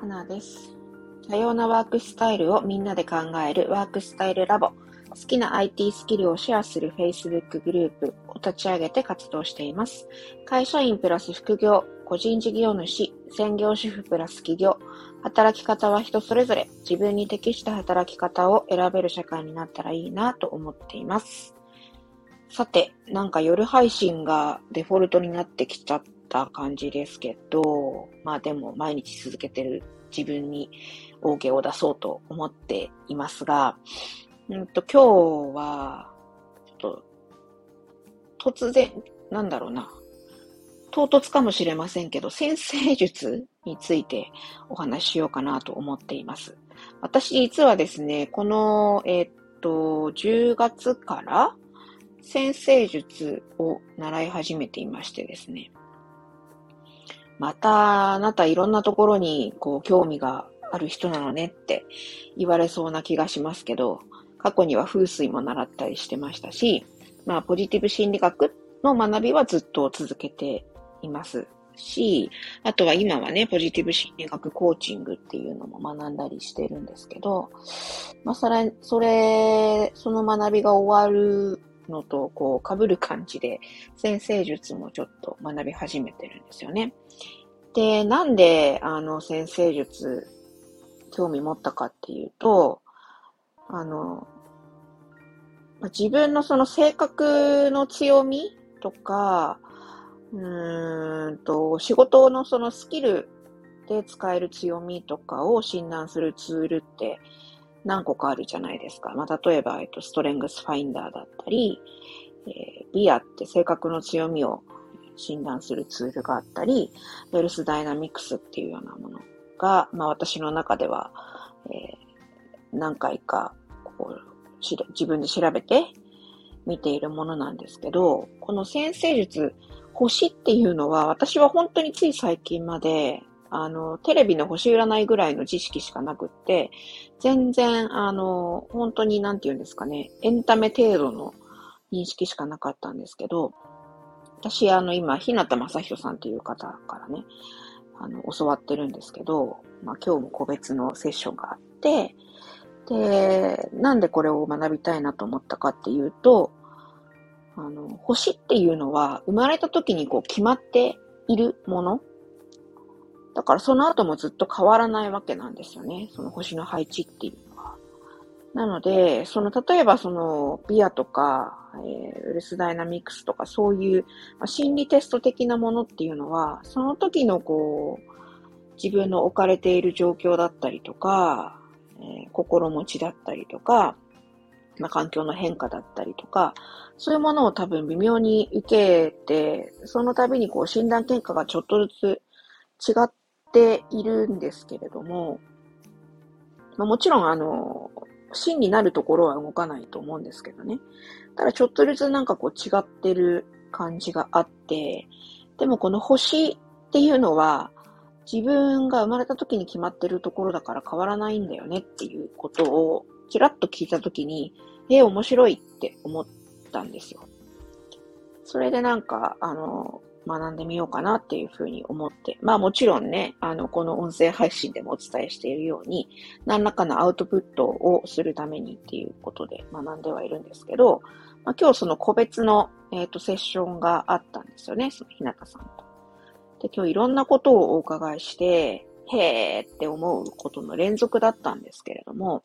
花です。多様なワークスタイルをみんなで考えるワークスタイルラボ。好きな IT スキルをシェアする Facebook グループを立ち上げて活動しています。会社員プラス副業、個人事業主、専業主婦プラス企業、働き方は人それぞれ自分に適した働き方を選べる社会になったらいいなと思っています。さて、なんか夜配信がデフォルトになってきちゃった感じですけど、まあでも毎日続けてる自分に OK を出そうと思っていますが、うんと今日は、ちょっと、突然、なんだろうな、唐突かもしれませんけど、先生術についてお話ししようかなと思っています。私実はですね、この、えー、っと、10月から先生術を習い始めていましてですね。また、あなたいろんなところに、こう、興味がある人なのねって言われそうな気がしますけど、過去には風水も習ったりしてましたし、まあ、ポジティブ心理学の学びはずっと続けていますし、あとは今はね、ポジティブ心理学コーチングっていうのも学んだりしてるんですけど、まあ、それ、それ、その学びが終わるのとこう被る感じで先生術もちょっと学び始めてるんですよね。で、なんであの先生術興味持ったかっていうと、あの、自分のその性格の強みとか、うーんと、仕事のそのスキルで使える強みとかを診断するツールって何個かあるじゃないですか。まあ、例えば、えっと、ストレングスファインダーだったり、えー、ビアって性格の強みを診断するツールがあったり、ウェルスダイナミクスっていうようなものが、まあ私の中では、えー、何回かこうし自分で調べて見ているものなんですけど、この先生術、星っていうのは私は本当につい最近まであの、テレビの星占いぐらいの知識しかなくって、全然、あの、本当になんて言うんですかね、エンタメ程度の認識しかなかったんですけど、私、あの、今、日向正人さんという方からね、あの、教わってるんですけど、まあ、今日も個別のセッションがあって、で、なんでこれを学びたいなと思ったかっていうと、あの、星っていうのは生まれた時にこう決まっているものだからその後もずっと変わらないわけなんですよね。その星の配置っていうのは。なので、その、例えばその、ビアとか、えー、ウルスダイナミクスとか、そういう、まあ、心理テスト的なものっていうのは、その時のこう、自分の置かれている状況だったりとか、えー、心持ちだったりとか、まあ、環境の変化だったりとか、そういうものを多分微妙に受けて、その度にこう診断結果がちょっとずつ違っているんですけれども、まあ、もちろん、あの、真になるところは動かないと思うんですけどね。ただちょっとずつなんかこう違ってる感じがあって、でもこの星っていうのは、自分が生まれた時に決まってるところだから変わらないんだよねっていうことを、ちらっと聞いた時に、え、面白いって思ったんですよ。それでなんか、あの、学んでみようかなっていうふうに思って、まあもちろんね、あの、この音声配信でもお伝えしているように、何らかのアウトプットをするためにっていうことで学んではいるんですけど、まあ、今日その個別の、えっ、ー、と、セッションがあったんですよね、そのひなたさんと。で、今日いろんなことをお伺いして、へーって思うことの連続だったんですけれども、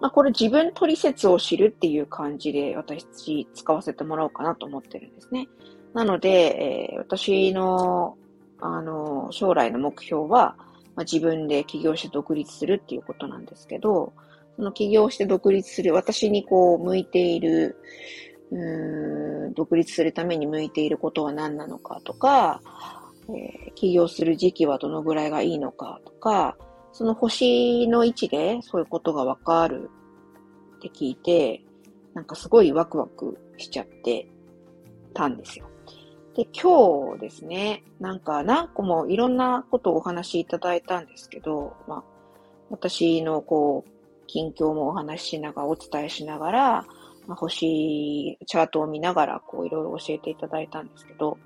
まあ、これ自分取説を知るっていう感じで私使わせてもらおうかなと思ってるんですね。なので、えー、私の、あの、将来の目標は、まあ、自分で起業して独立するっていうことなんですけど、その起業して独立する、私にこう、向いている、うん、独立するために向いていることは何なのかとか、えー、起業する時期はどのぐらいがいいのかとか、その星の位置でそういうことがわかるって聞いて、なんかすごいワクワクしちゃってたんですよ。で、今日ですね、なんか何個もいろんなことをお話しいただいたんですけど、まあ、私のこう、近況もお話ししながら、お伝えしながら、まあ、星、チャートを見ながら、こう、いろいろ教えていただいたんですけど、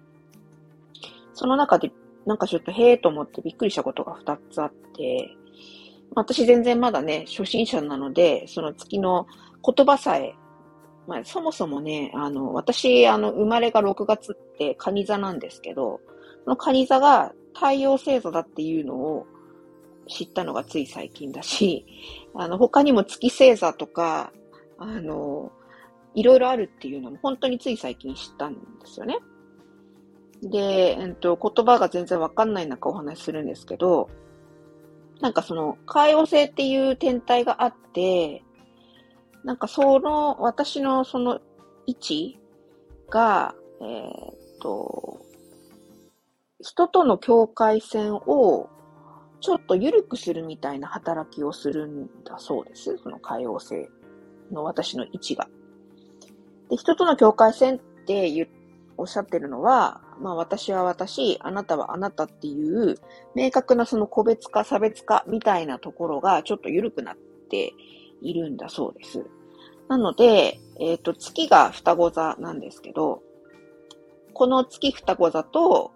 その中でなんかちょっとへえと思ってびっくりしたことが2つあって、私全然まだね、初心者なので、その月の言葉さえ、まあ、そもそもね、あの、私、あの、生まれが6月って蟹座なんですけど、その蟹座が太陽星座だっていうのを知ったのがつい最近だし、あの、他にも月星座とか、あの、いろいろあるっていうのも本当につい最近知ったんですよね。で、えっと、言葉が全然わかんない中お話しするんですけど、なんかその、海王星っていう天体があって、なんかその、私のその位置が、えー、っと、人との境界線をちょっと緩くするみたいな働きをするんだそうです。その海王星の私の位置が。で、人との境界線って言おっしゃってるのは、まあ私は私、あなたはあなたっていう明確なその個別化、差別化みたいなところがちょっと緩くなっているんだそうです。なので、えっ、ー、と、月が双子座なんですけど、この月双子座と、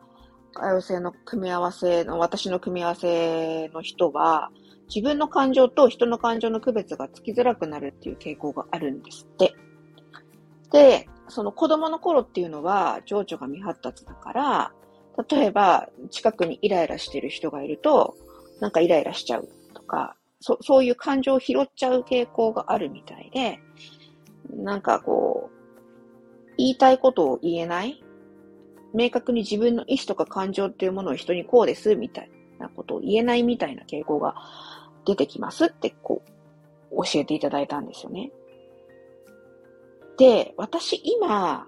海王星の組み合わせの、私の組み合わせの人は、自分の感情と人の感情の区別がつきづらくなるっていう傾向があるんですって。で、その子供の頃っていうのは情緒が未発達だから、例えば近くにイライラしてる人がいると、なんかイライラしちゃうとか、そそういう感情を拾っちゃう傾向があるみたいで、なんかこう、言いたいことを言えない明確に自分の意思とか感情っていうものを人にこうです、みたいなことを言えないみたいな傾向が出てきますって、こう、教えていただいたんですよね。で、私今、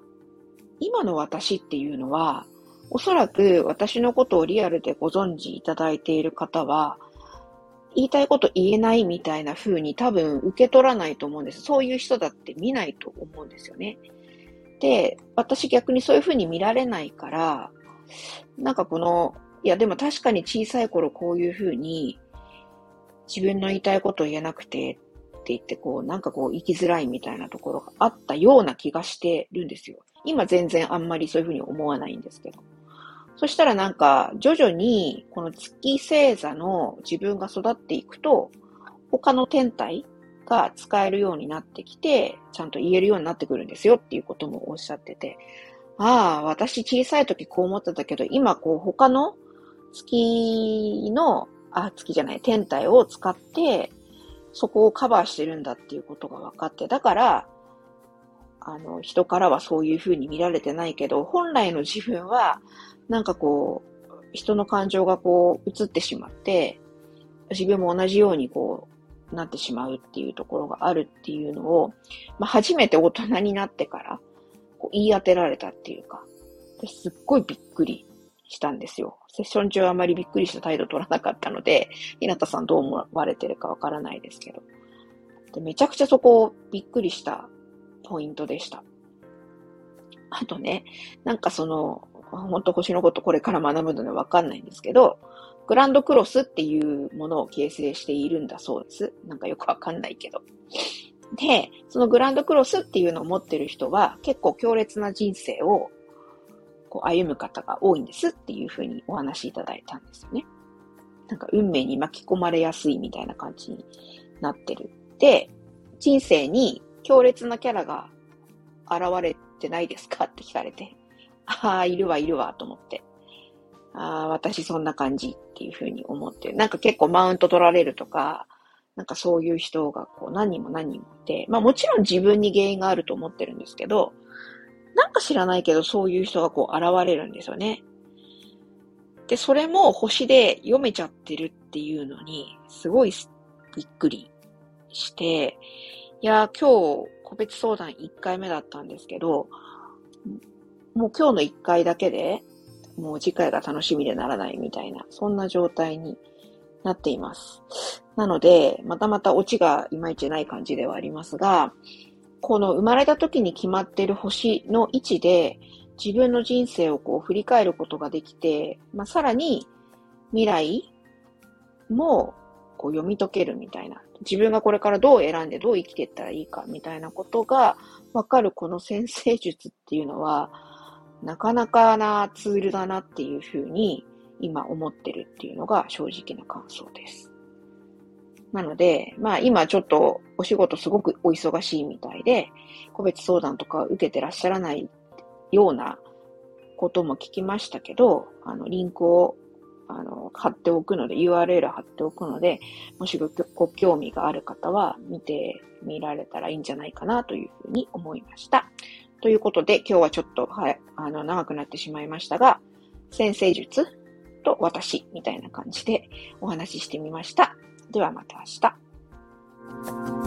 今の私っていうのは、おそらく私のことをリアルでご存知いただいている方は、言いたいこと言えないみたいな風に多分受け取らないと思うんです。そういう人だって見ないと思うんですよね。で、私逆にそういう風に見られないから、なんかこの、いやでも確かに小さい頃こういう風に自分の言いたいことを言えなくてって言って、こう、なんかこう、生きづらいみたいなところがあったような気がしてるんですよ。今全然あんまりそういうふうに思わないんですけど。そしたらなんか、徐々に、この月星座の自分が育っていくと、他の天体が使えるようになってきて、ちゃんと言えるようになってくるんですよっていうこともおっしゃってて、ああ、私小さい時こう思ってたけど、今こう他の月の、あ、月じゃない、天体を使って、そこをカバーしてるんだっていうことが分かって、だから、あの、人からはそういう風に見られてないけど、本来の自分は、なんかこう、人の感情がこう、映ってしまって、自分も同じようにこう、なってしまうっていうところがあるっていうのを、まあ、初めて大人になってから、こう言い当てられたっていうか、すっごいびっくりしたんですよ。セッション中はあまりびっくりした態度取らなかったので、ひなたさんどう思われてるかわからないですけど。でめちゃくちゃそこをびっくりしたポイントでした。あとね、なんかその、本当星のことこれから学ぶのでわかんないんですけど、グランドクロスっていうものを形成しているんだそうです。なんかよくわかんないけど。で、そのグランドクロスっていうのを持ってる人は結構強烈な人生をこう歩む方が多いんですっていうふうにお話しいただいたんですよね。なんか運命に巻き込まれやすいみたいな感じになってる。で、人生に強烈なキャラが現れてないですかって聞かれて、ああ、いるわ、いるわ、と思って。ああ、私そんな感じっていうふうに思って、なんか結構マウント取られるとか、なんかそういう人がこう何人も何人もいて、まあもちろん自分に原因があると思ってるんですけど、なんか知らないけど、そういう人がこう現れるんですよね。で、それも星で読めちゃってるっていうのに、すごいびっくりして、いや、今日、個別相談1回目だったんですけど、もう今日の1回だけで、もう次回が楽しみでならないみたいな、そんな状態になっています。なので、またまたオチがいまいちない感じではありますが、この生まれた時に決まっている星の位置で自分の人生をこう振り返ることができて、まあ、さらに未来もこう読み解けるみたいな。自分がこれからどう選んでどう生きていったらいいかみたいなことがわかるこの先生術っていうのはなかなかなツールだなっていうふうに今思ってるっていうのが正直な感想です。なので、まあ今ちょっとお仕事すごくお忙しいみたいで、個別相談とか受けてらっしゃらないようなことも聞きましたけど、あの、リンクを、あの、貼っておくので、URL 貼っておくので、もしごご興味がある方は見てみられたらいいんじゃないかなというふうに思いました。ということで、今日はちょっと、はい、あの、長くなってしまいましたが、先生術と私みたいな感じでお話ししてみました。ではまた明日。